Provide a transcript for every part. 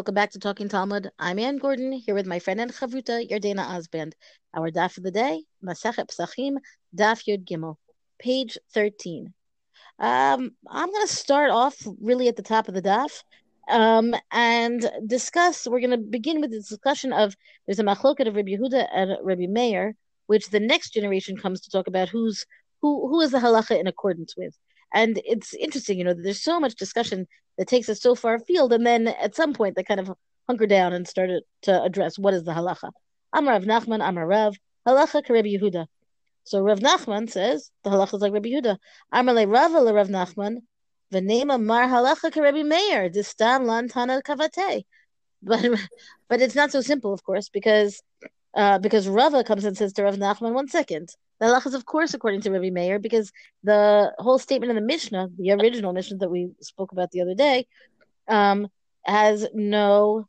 Welcome back to Talking Talmud. I'm Anne Gordon here with my friend and chavruta Yardena Osband. Our daf of the day, Masechet Pesachim, Daf Yud Gimel, page 13. Um, I'm going to start off really at the top of the daf um, and discuss. We're going to begin with the discussion of there's a machloket of Rabbi Yehuda and Rabbi Meir, which the next generation comes to talk about who's who who is the halacha in accordance with. And it's interesting, you know, there's so much discussion that takes us so far afield, and then at some point they kind of hunker down and started to address what is the halacha. Amar Rav Nachman, Amar Rav, halacha Rabbi Yehuda. So Rav Nachman says the halacha is like Rabbi Yehuda. Amar le Rav le Rav Nachman, v'nema mar halacha Rabbi Meir, distam lantana kavate. But but it's not so simple, of course, because uh, because Rava comes and says to Rav Nachman, one second. The is, of course, according to Rabbi Meir, because the whole statement in the Mishnah, the original Mishnah that we spoke about the other day, um, has no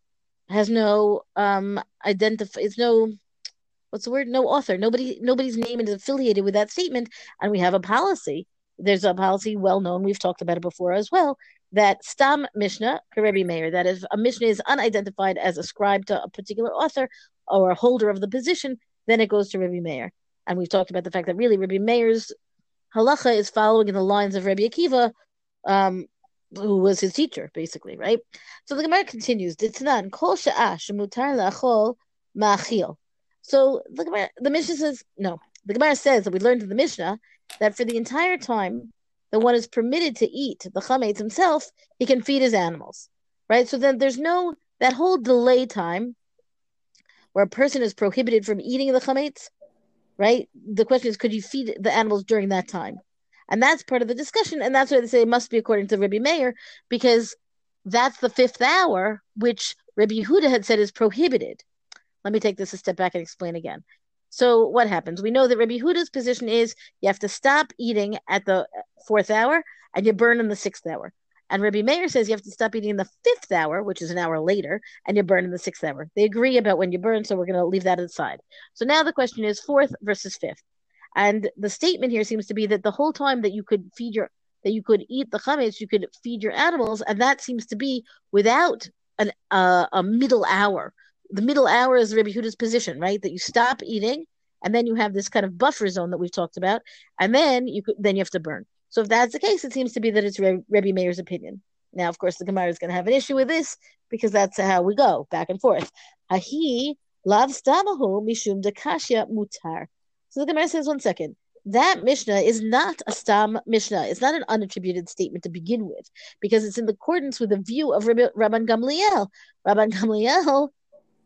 has no um identify. It's no what's the word? No author. Nobody nobody's name is affiliated with that statement, and we have a policy. There's a policy well known. We've talked about it before as well. That stam Mishnah, Rabbi Meir, that if a Mishnah is unidentified as ascribed to a particular author or a holder of the position, then it goes to Rabbi Meir. And we've talked about the fact that really Rabbi Meir's halacha is following in the lines of Rabbi Akiva, um, who was his teacher, basically, right? So the Gemara continues, Ditnan, kol sha'ash mutar la'achol ma'achil. So the Gemara, the Mishnah says, no, the Gemara says that we learned in the Mishnah that for the entire time that one is permitted to eat the chametz himself, he can feed his animals, right? So then there's no, that whole delay time where a person is prohibited from eating the chametz, right? The question is, could you feed the animals during that time? And that's part of the discussion. And that's why they say it must be according to Rabbi Meir, because that's the fifth hour, which Rabbi Yehuda had said is prohibited. Let me take this a step back and explain again. So what happens? We know that Rabbi Yehuda's position is you have to stop eating at the fourth hour and you burn in the sixth hour. And Rabbi Meir says you have to stop eating in the fifth hour, which is an hour later, and you burn in the sixth hour. They agree about when you burn, so we're going to leave that aside. So now the question is fourth versus fifth. And the statement here seems to be that the whole time that you could feed your that you could eat the chametz, you could feed your animals, and that seems to be without an uh, a middle hour. The middle hour is Rabbi Huda's position, right? That you stop eating, and then you have this kind of buffer zone that we've talked about, and then you could then you have to burn. So if that's the case, it seems to be that it's Re- Rebbe Meir's opinion. Now, of course, the Gemara is going to have an issue with this because that's how we go back and forth. Ahi lav stamahu mishum dekashya mutar. So the Gemara says, one second. That Mishnah is not a stam Mishnah. It's not an unattributed statement to begin with, because it's in accordance with the view of Rabban Gamliel. Rabban Gamliel,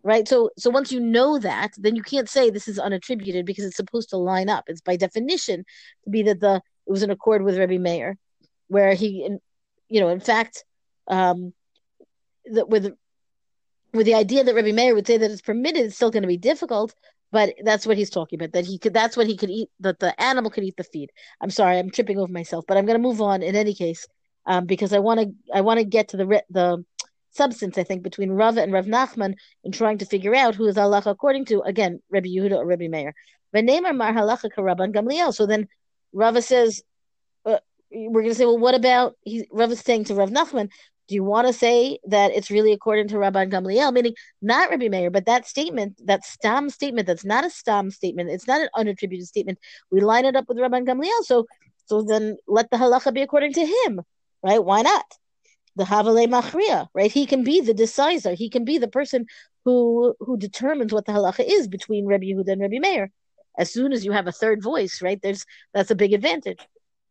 right? So, so once you know that, then you can't say this is unattributed because it's supposed to line up. It's by definition to be that the it was in accord with Rabbi Meir, where he, you know, in fact, um, that with with the idea that Rabbi Meir would say that it's permitted, it's still going to be difficult. But that's what he's talking about. That he could. That's what he could eat. That the animal could eat the feed. I'm sorry, I'm tripping over myself, but I'm going to move on in any case, um, because I want to. I want to get to the the substance. I think between Rav and Rav Nachman in trying to figure out who is Allah according to again Rabbi Yehuda or Rabbi Meir. Mar halacha Rabban Gamliel. So then Rava says, uh, we're going to say, well, what about, he, Rava's saying to Rav Nachman, do you want to say that it's really according to Rabban Gamliel, meaning not Rabbi Meir, but that statement, that stam statement, that's not a stam statement, it's not an unattributed statement. We line it up with Rabban Gamliel, so so then let the halacha be according to him, right? Why not? The Havale Machria, right? He can be the decisor. He can be the person who who determines what the halacha is between Rabbi Yehuda and Rabbi Meir as soon as you have a third voice, right? There's that's a big advantage.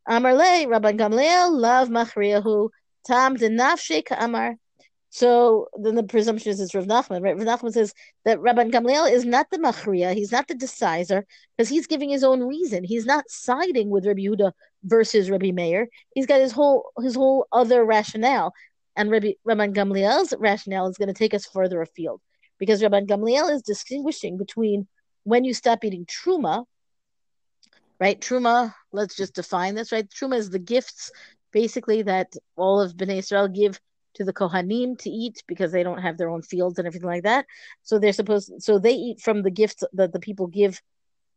Amar le Rabban Gamliel love machriahu tam denafshe Amar. So then the presumption is it's Rav Nachman, right? Rav Nachman says that Rabban Gamliel is not the machria, he's not the decider, because he's giving his own reason. He's not siding with Rabbi Yehuda versus Rabbi Meir. He's got his whole his whole other rationale, and Rabbi Rabban Gamliel's rationale is going to take us further afield, because Rabban Gamliel is distinguishing between when you stop eating truma, right? Truma, let's just define this, right? Truma is the gifts basically that all of Bnei Israel give to the Kohanim to eat because they don't have their own fields and everything like that. So they're supposed, so they eat from the gifts that the people give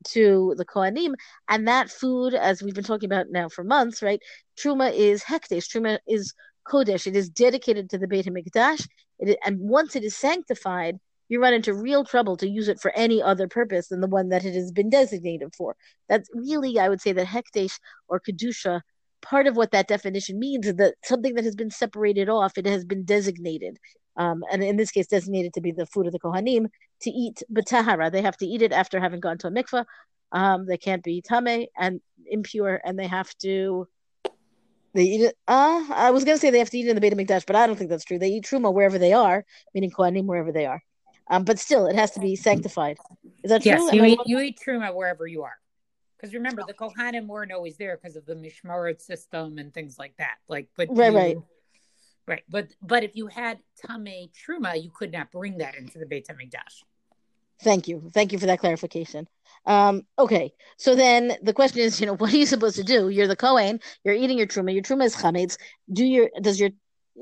to the Kohanim, and that food, as we've been talking about now for months, right? Truma is hekdesh. Truma is kodesh. It is dedicated to the Beit Hamikdash, and once it is sanctified, you run into real trouble to use it for any other purpose than the one that it has been designated for. That's really, I would say, that hekdesh or kedusha. Part of what that definition means is that something that has been separated off, it has been designated, um, and in this case, designated to be the food of the kohanim to eat betahara. They have to eat it after having gone to a mikvah. Um, they can't be tame and impure, and they have to they eat it. Uh, I was gonna say they have to eat in the Beit Hamikdash, but I don't think that's true. They eat truma wherever they are, meaning kohanim wherever they are. Um, but still, it has to be sanctified. Is that yes, true? you eat, you eat truma wherever you are. Because remember, the Kohanim weren't always there because of the Mishmaret system and things like that. Like, but Right, you- right. right. But but if you had tame truma, you could not bring that into the Beit Hamikdash. Thank you. Thank you for that clarification. Um, okay, so then the question is, you know, what are you supposed to do? You're the Kohen. You're eating your truma. Your truma is chametz. Do your does your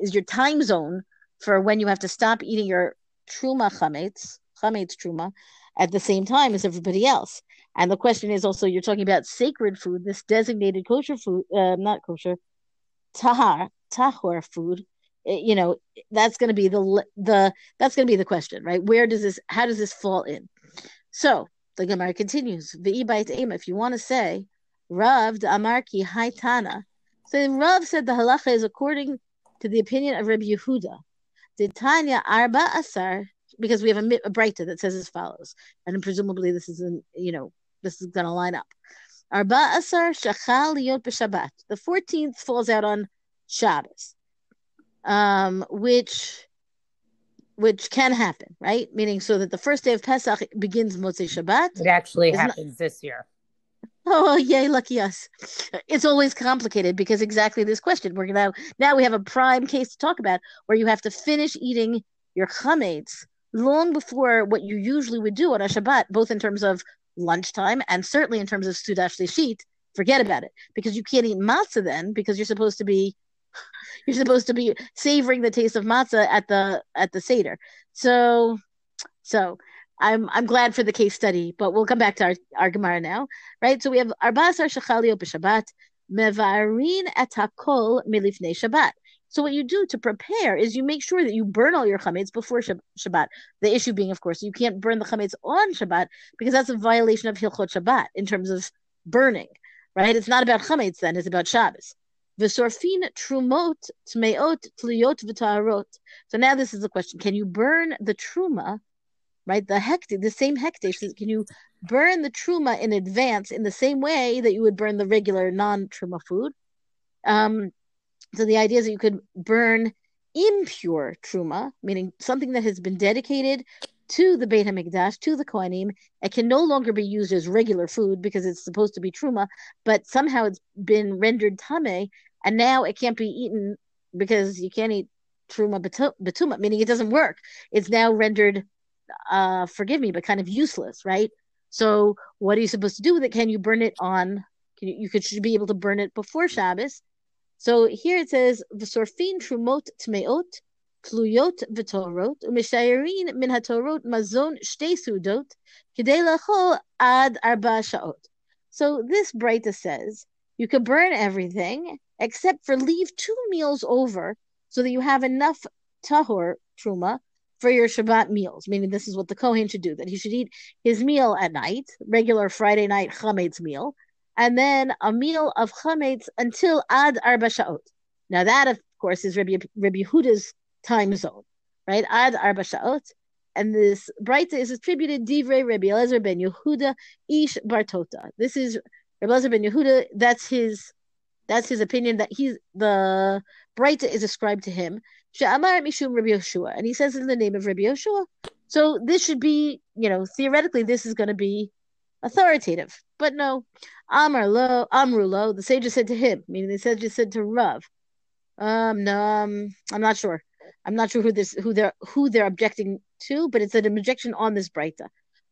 is your time zone for when you have to stop eating your truma chametz chametz truma at the same time as everybody else? And the question is also, you're talking about sacred food, this designated kosher food, uh, not kosher, tahar tahor food. eh, You know, that's going to be the the that's going to be the question, right? Where does this? How does this fall in? So the Gemara continues. V'ibait ema. If you want to say Rav Amarki Haitana, so Rav said the halacha is according to the opinion of Rabbi Yehuda. The Tanya Arba Asar, because we have a, a Breita that says as follows, and presumably this is in, you know this is going to line up. Arba Asar Shachal Yot b'Shabbat. The fourteenth falls out on Shabbos, um, which which can happen, right? Meaning, so that the first day of Pesach begins Motzei Shabbat. It actually happens this year. Oh, yay, lucky us. It's always complicated because exactly this question. We're now now we have a prime case to talk about where you have to finish eating your chametz long before what you usually would do on a Shabbat, both in terms of lunchtime and certainly in terms of Seudah Shlishit. Forget about it because you can't eat matzah then because you're supposed to be you're supposed to be savoring the taste of matzah at the at the seder. So so I'm I'm glad for the case study, but we'll come back to our, our Gemara now, right? So we have Arbasar Shechalio b'Shabbat, Mevarin et hakol milifnei Shabbat. So what you do to prepare is you make sure that you burn all your chametz before Shabbat. The issue being, of course, you can't burn the chametz on Shabbat because that's a violation of Hilchot Shabbat in terms of burning, right? It's not about chametz then; it's about Shabbos. V'sorfin trumot tmeot tliyot v'taharot. So now this is the question: Can you burn the truma? Right? The hekdesh, the same hekdesh. Can you burn the truma in advance in the same way that you would burn the regular non-truma food? Um, so the idea is that you could burn impure truma, meaning something that has been dedicated to the Beit Hamikdash, to the Kohanim. It can no longer be used as regular food because it's supposed to be truma, but somehow it's been rendered tame, and now it can't be eaten because you can't eat truma betu- betuma, meaning it doesn't work. It's now rendered uh forgive me but kind of useless right? So what are you supposed to do with it? Can you burn it on can you, you could should be able to burn it before shabbos. So here it says v'sorfin trumot tmeot tluyot v'torot u'mishayerin min hatorot mazon shtei sudot kidei lachol ad arba shaot. So this Breita says you can burn everything except for leave two meals over so that you have enough tahor truma for your Shabbat meals, meaning this is what the Kohen should do, that he should eat his meal at night, regular Friday night chametz meal, and then a meal of chametz until ad arba shaot. Now that, of course, is Rabbi, Rabbi Yehuda's time zone, right? Ad arba shaot. And this Breita is attributed divrei Rabbi Elazar ben Yehuda ish bartota. This is Rabbi Elazar ben Yehuda. That's his. That's his opinion. That he's the Breita is ascribed to him. Rabbi and he says in the name of Rabbi Yoshua. So this should be, you know, theoretically, this is going to be authoritative. But no, Amar lo, Amru the sages said to him, meaning the sages said to Rav. Um, no, um, I'm not sure. I'm not sure who this, who they're, who they're objecting to, but it's an objection on this Breita.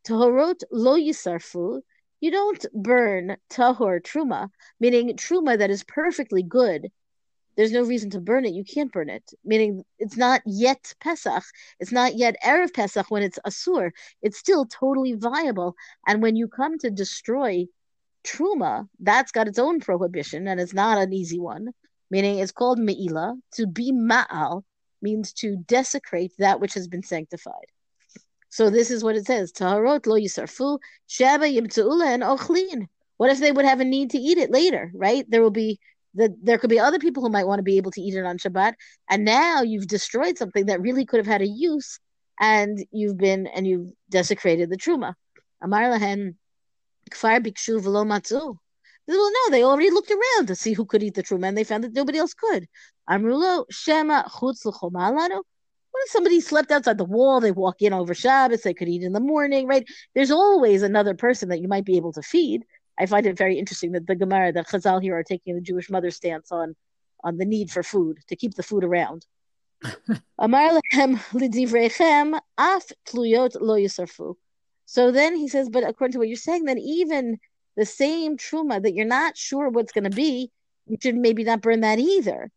Tahorot lo yisarfu. You don't burn tahor truma, meaning truma that is perfectly good there's no reason to burn it. You can't burn it. Meaning it's not yet Pesach. It's not yet Erev Pesach when it's Asur. It's still totally viable. And when you come to destroy Truma, that's got its own prohibition and it's not an easy one. meaning it's called me'ila. To be ma'al means to desecrate that which has been sanctified. So this is what it says: Taharot lo yisarfu shaba yimtzuula and ochlin. What if they would have a need to eat it later? Right? There will be the, there could be other people who might want to be able to eat it on Shabbat, and now you've destroyed something that really could have had a use, and you've been and you've desecrated the truma. Amar lahen kfar bikshu v'lo matzu. Well, no, they already looked around to see who could eat the truma, and they found that nobody else could. Amrulo shema chutz l'chomalanu. What if somebody slept outside the wall? They walk in over Shabbos. They could eat in the morning, right? There's always another person that you might be able to feed. I find it very interesting that the Gemara, the Chazal here are taking the Jewish mother stance on on the need for food to keep the food around. Amar lehem lidivrechem af tluyot lo yisarfu. So then he says, but according to what you're saying, then even the same truma that you're not sure what's going to be, you should maybe not burn that either.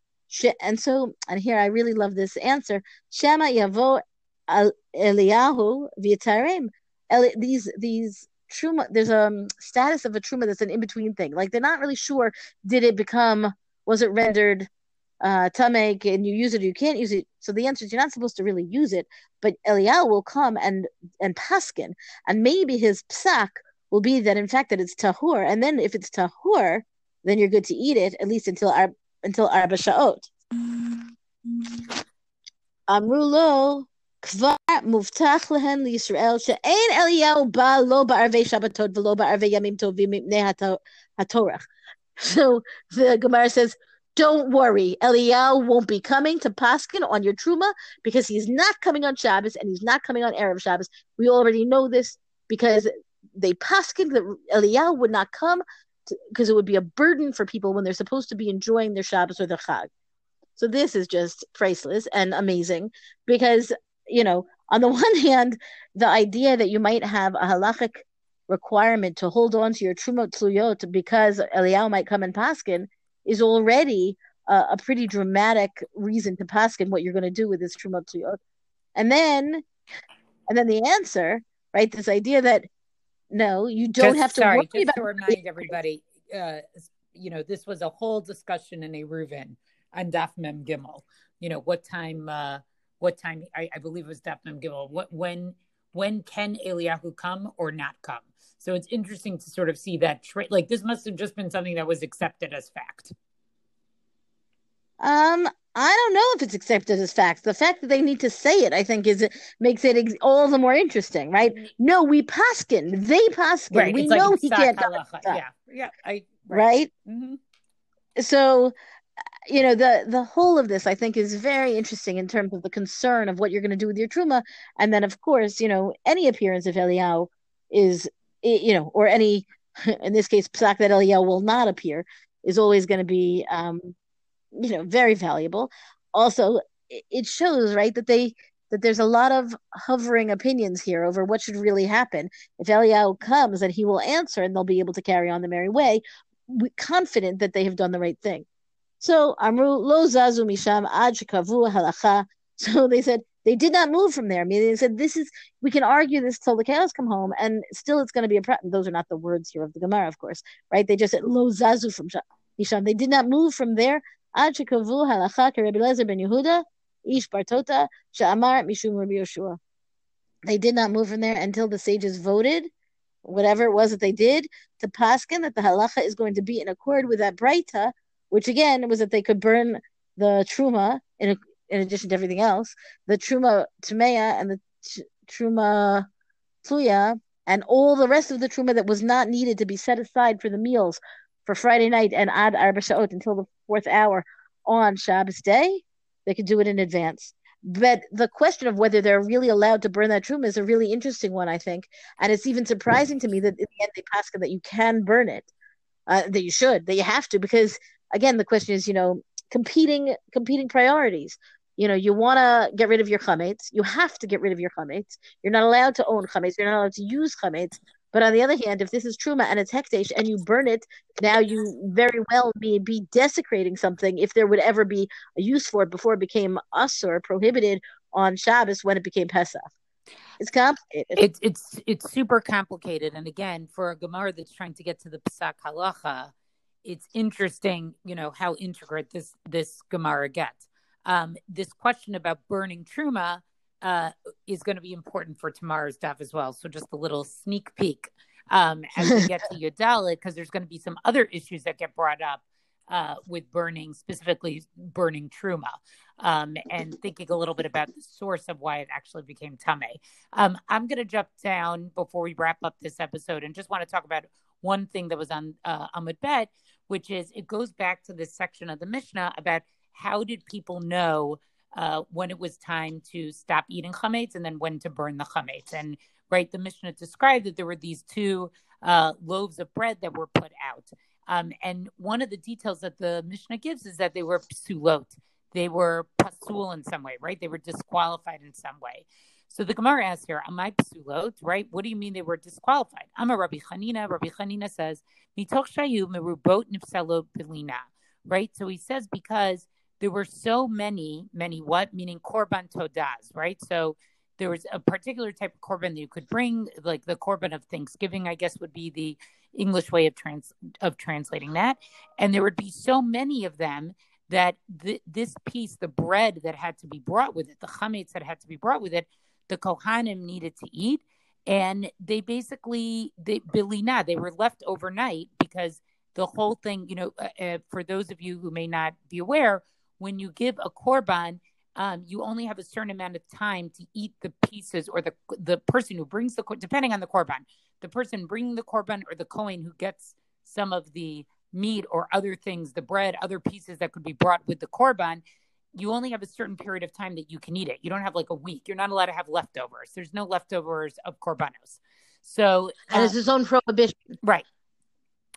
And so, and here I really love this answer. Shema yavo Eliyahu v'yitarem. These these truma. There's a um, status of a truma that's an in between thing. Like they're not really sure. Did it become? Was it rendered? uh tamek and you use it or you can't use it so the answer is you're not supposed to really use it but Eliyahu will come and and paskin and maybe his psak will be that in fact that it's tahur, and then if it's tahur, then you're good to eat it at least until our until arba shaot. Amrulo כבר מובטח להן לישראל שאין אליהו בא לא בערבי שבתות ולא בערבי ימים טובים מפני הטורח. So the Gemara says, don't worry, Eliyahu won't be coming to Paskin on your Truma because he's not coming on Shabbos and he's not coming on Erev Shabbos. We already know this because they paskin that Eliyahu would not come because it would be a burden for people when they're supposed to be enjoying their Shabbos or their Chag. So this is just priceless and amazing because you know on the one hand the idea that you might have a halachic requirement to hold on to your trumot tluyot because Eliyahu might come and paskin is already a, a pretty dramatic reason to paskin what you're going to do with this trumot tluyot, and then and then the answer right this idea that no, you don't just, have to sorry, worry just about to remind everybody, uh, you know, this was a whole discussion in Eruvin on Daf Mem Gimel. You know, what time, uh, what time, I, I believe it was Mem Gimel, what, when, when can Eliyahu come or not come? So it's interesting to sort of see that, like, this must have just been something that was accepted as fact. Um, I don't know if it's accepted as fact. The fact that they need to say it, I think, is it makes it ex- all the more interesting, right? No, we paskin, they paskin. Right. We it's know like he can't. Yeah, yeah, I right. right? Mm-hmm. So, you know, the the whole of this, I think, is very interesting in terms of the concern of what you're going to do with your truma, and then, of course, you know, any appearance of Eliyahu is, you know, or any, in this case, psak that Eliyahu will not appear is always going to be. um you know very valuable. Also it shows right that they that there's a lot of hovering opinions here over what should really happen. If Eliyahu comes and he will answer and they'll be able to carry on the merry way confident that they have done the right thing so Amru lo zazu misham ad shekavu halacha. So they said they did not move from there. Meaning, they said this is we can argue this till the cows come home, and still it's going to be a problem. Those are not the words here of the Gemara, of course, right? They just said lo zazu from misham. They did not move from there. Ad shekavu halacha kerebilezer ben Yehuda ish bartota she'amar mishum Rabbi Yoshua. They did not move from there until the sages voted whatever it was that they did to Paskin that the halacha is going to be in accord with that Breita which again was that they could burn the truma in, in addition to everything else, the truma tmeya and the truma tuya, and all the rest of the truma that was not needed to be set aside for the meals for Friday night and ad arba shaot until the fourth hour on Shabbos day, they could do it in advance. But the question of whether they're really allowed to burn that truma is a really interesting one, I think. And it's even surprising to me that in the end they pass that you can burn it, uh, that you should, that you have to, because again, the question is, you know, competing competing priorities. You know, you want to get rid of your chametz. You have to get rid of your chametz. You're not allowed to own chametz. You're not allowed to use chametz. But on the other hand, if this is truma and it's hekdesh and you burn it, now you very well may be desecrating something if there would ever be a use for it before it became usur, prohibited on Shabbos when it became Pesach. It's complicated. It's it's it's super complicated. And again, for a Gemara that's trying to get to the Pesach halacha, it's interesting, you know, how intricate this this Gemara gets. Um, this question about burning truma uh, is going to be important for tomorrow's daf as well. So just a little sneak peek um, as we get to Yadalit, because there's going to be some other issues that get brought up uh, with burning, specifically burning truma, um, and thinking a little bit about the source of why it actually became tame. Um, I'm going to jump down before we wrap up this episode and just want to talk about one thing that was on uh, Amud Bet, which is it goes back to this section of the Mishnah about how did people know uh, when it was time to stop eating chametz and then when to burn the chametz. And right, the Mishnah described that there were these two uh, loaves of bread that were put out. Um, and one of the details that the Mishnah gives is that they were psulot. They were pasul in some way, right? They were disqualified in some way. So the Gemara asks here, "Am I psulot?" Right? What do you mean they were disqualified? I'm a Rabbi Chanina. Rabbi Chanina says, "Mitoch shayu merubot nifsalo belina." Right? So he says because there were so many, many what? Meaning korban todas, right? So there was a particular type of korban that you could bring, like the korban of Thanksgiving, I guess would be the English way of trans of translating that. And there would be so many of them that th- this piece, the bread that had to be brought with it, the chametz that had to be brought with it, the kohanim needed to eat, and they basically they bilina they were left overnight because the whole thing, you know, uh, uh, for those of you who may not be aware, when you give a korban, um, you only have a certain amount of time to eat the pieces, or the the person who brings the depending on the korban, the person bringing the korban or the kohen who gets some of the meat or other things, the bread, other pieces that could be brought with the korban. You only have a certain period of time that you can eat it. You don't have like a week. You're not allowed to have leftovers. There's no leftovers of korbanos. So, and it's uh, its own prohibition. Right.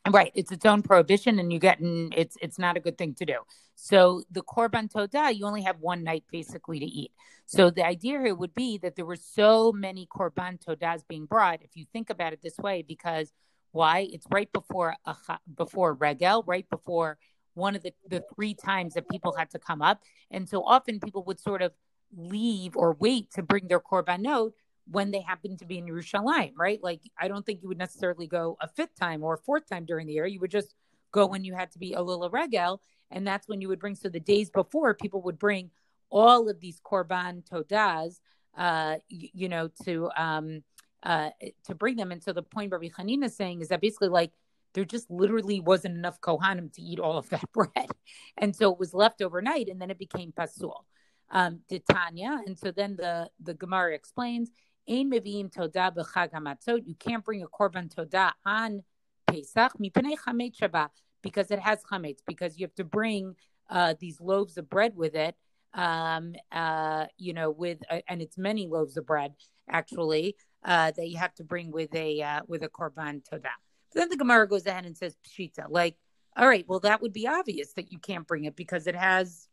Right, it's its own prohibition, and you get in, it's it's not a good thing to do. So the korban todah, you only have one night basically to eat. So the idea here would be that there were so many korban todahs being brought. If you think about it this way, because why? It's right before a, before regel, right before one of the the three times that people had to come up, and so often people would sort of leave or wait to bring their korban note when they happened to be in Yerushalayim, right? Like, I don't think you would necessarily go a fifth time or a fourth time during the year. You would just go when you had to be a little regel, and that's when you would bring. So the days before, people would bring all of these korban todas, uh, you, you know, to um, uh, to bring them. And so the point Rabbi Hanina is saying is that basically, like, there just literally wasn't enough kohanim to eat all of that bread, and so it was left overnight, and then it became pasul. Um, Titania, and so then the the Gemara explains Ein meviim toda b'chag hamatzot. You can't bring a korban toda on Pesach mipenei chametz shabbat because it has chametz. Because you have to bring uh, these loaves of bread with it. Um, uh, you know, with uh, and it's many loaves of bread actually uh, that you have to bring with a uh, with a korban toda. Then the Gemara goes ahead and says pshita, like, all right, well that would be obvious that you can't bring it because it has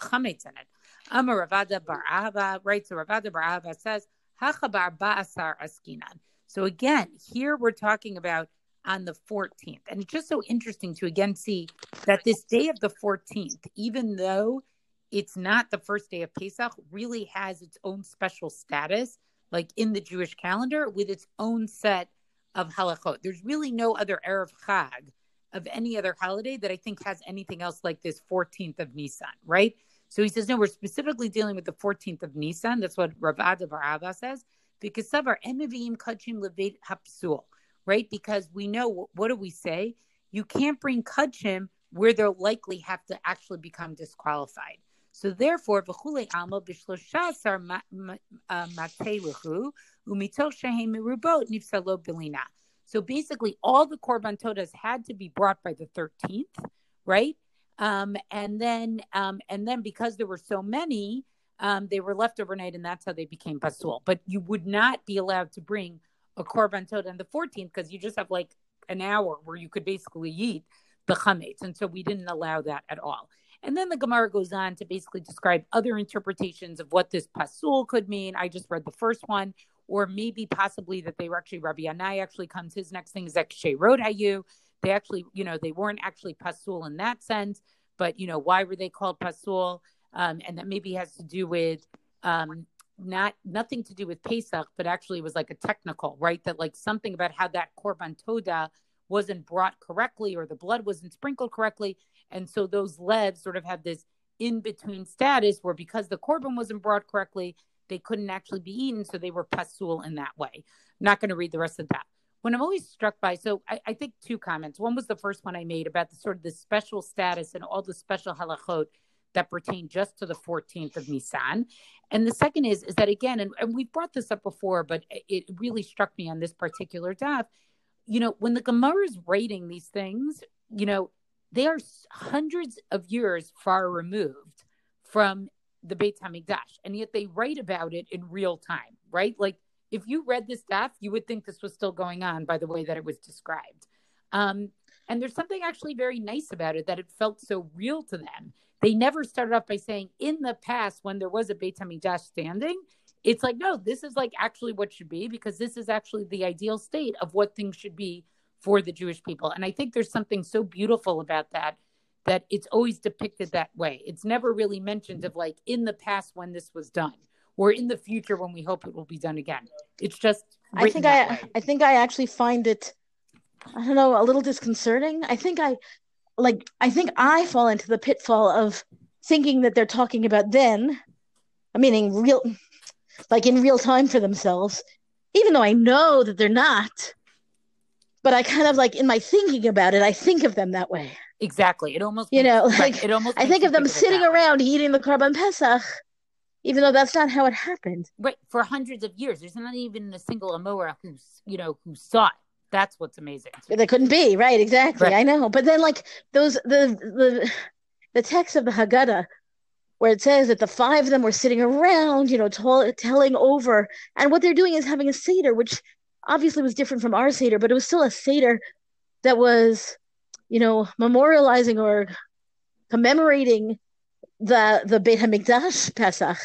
chametz in it. Amar Rav Ada Bar Ahava, right? So Rav Ada Bar Ahava says Hachabar Ba'asar Askinan. So again, here we're talking about on the 14th. And it's just so interesting to again see that this day of the 14th, even though it's not the first day of Pesach, really has its own special status, like in the Jewish calendar, with its own set of halachot. There's really no other Erev Chag of any other holiday that I think has anything else like this 14th of Nisan, right? So he says, no, we're specifically dealing with the 14th of Nisan. That's what Rav Ada Barava says. Because Savar Emivim Kachim Levit Hapsul, right? Because we know, what do we say? You can't bring Kachim where they'll likely have to actually become disqualified. So therefore, v'chule alma b'shloshasar uh, mateluhu umitoch shehem merubot nifsalo bilina. So basically, all the korban todas had to be brought by the 13th, right? Um, and then um, and then because there were so many, um, they were left overnight, and that's how they became pasul. But you would not be allowed to bring a korban toda on the 14th because you just have like an hour where you could basically eat the chametz, and so we didn't allow that at all. And then the Gemara goes on to basically describe other interpretations of what this pasul could mean. I just read the first one, or maybe possibly that they were actually Rabbi Anai actually comes. His next thing is that Road Hayu, they actually, you know, they weren't actually pasul in that sense, but you know, why were they called pasul? Um, and that maybe has to do with um, not nothing to do with Pesach, but actually was like a technical, right? That like something about how that korban toda wasn't brought correctly or the blood wasn't sprinkled correctly. And so those levs sort of have this in between status where because the korban wasn't brought correctly, they couldn't actually be eaten. So they were pasul in that way. I'm not going to read the rest of that. When I'm always struck by, so I, I, think two comments. One was the first one I made about the sort of the special status and all the special halachot that pertain just to the 14th of Nisan. And the second is, is that again, and, and we've brought this up before, but it really struck me on this particular daf. You know, when the Gemara is rating these things, you know, they are hundreds of years far removed from the Beit Hamikdash, and yet they write about it in real time, right? Like if you read this stuff, you would think this was still going on by the way that it was described. Um, and there's something actually very nice about it that it felt so real to them. They never started off by saying, in the past, when there was a Beit Hamikdash standing, it's like, no, this is like actually what should be because this is actually the ideal state of what things should be for the Jewish people. And I think there's something so beautiful about that that it's always depicted that way. It's never really mentioned of like in the past when this was done or in the future when we hope it will be done again. It's just I think I way. I think I actually find it I don't know a little disconcerting. I think I like I think I fall into the pitfall of thinking that they're talking about then, meaning real like in real time for themselves, even though I know that they're not but I kind of like in my thinking about it, I think of them that way. Exactly. It almost you know like right. it almost I think of them sitting around eating the korban pesach, even though that's not how it happened. Right. For hundreds of years, there's not even a single Amora who's you know who saw it. That's what's amazing. They couldn't be right. Exactly. Right. I know. But then like those the the the text of the Haggadah where it says that the five of them were sitting around, you know, t- telling over, and what they're doing is having a seder, which obviously was different from our Seder, but it was still a Seder that was, you know, memorializing or commemorating the the Beit Hamikdash Pesach.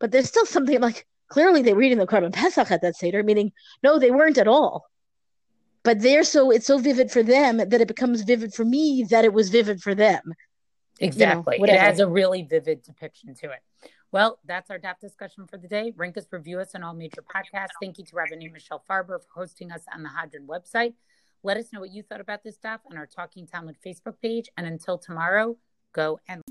But there's still something like clearly they were eating the korban Pesach at that Seder, meaning no, they weren't at all. But they're so it's so vivid for them that it becomes vivid for me that it was vivid for them. Exactly. You know, it has a really vivid depiction to it. Well, that's our daf discussion for the day. Rank us, review us on all major podcasts. Thank you to Rabbanit Michelle Farber for hosting us on the Hadran website. Let us know what you thought about this daf on our Talking Talmud Facebook page. And until tomorrow, go and.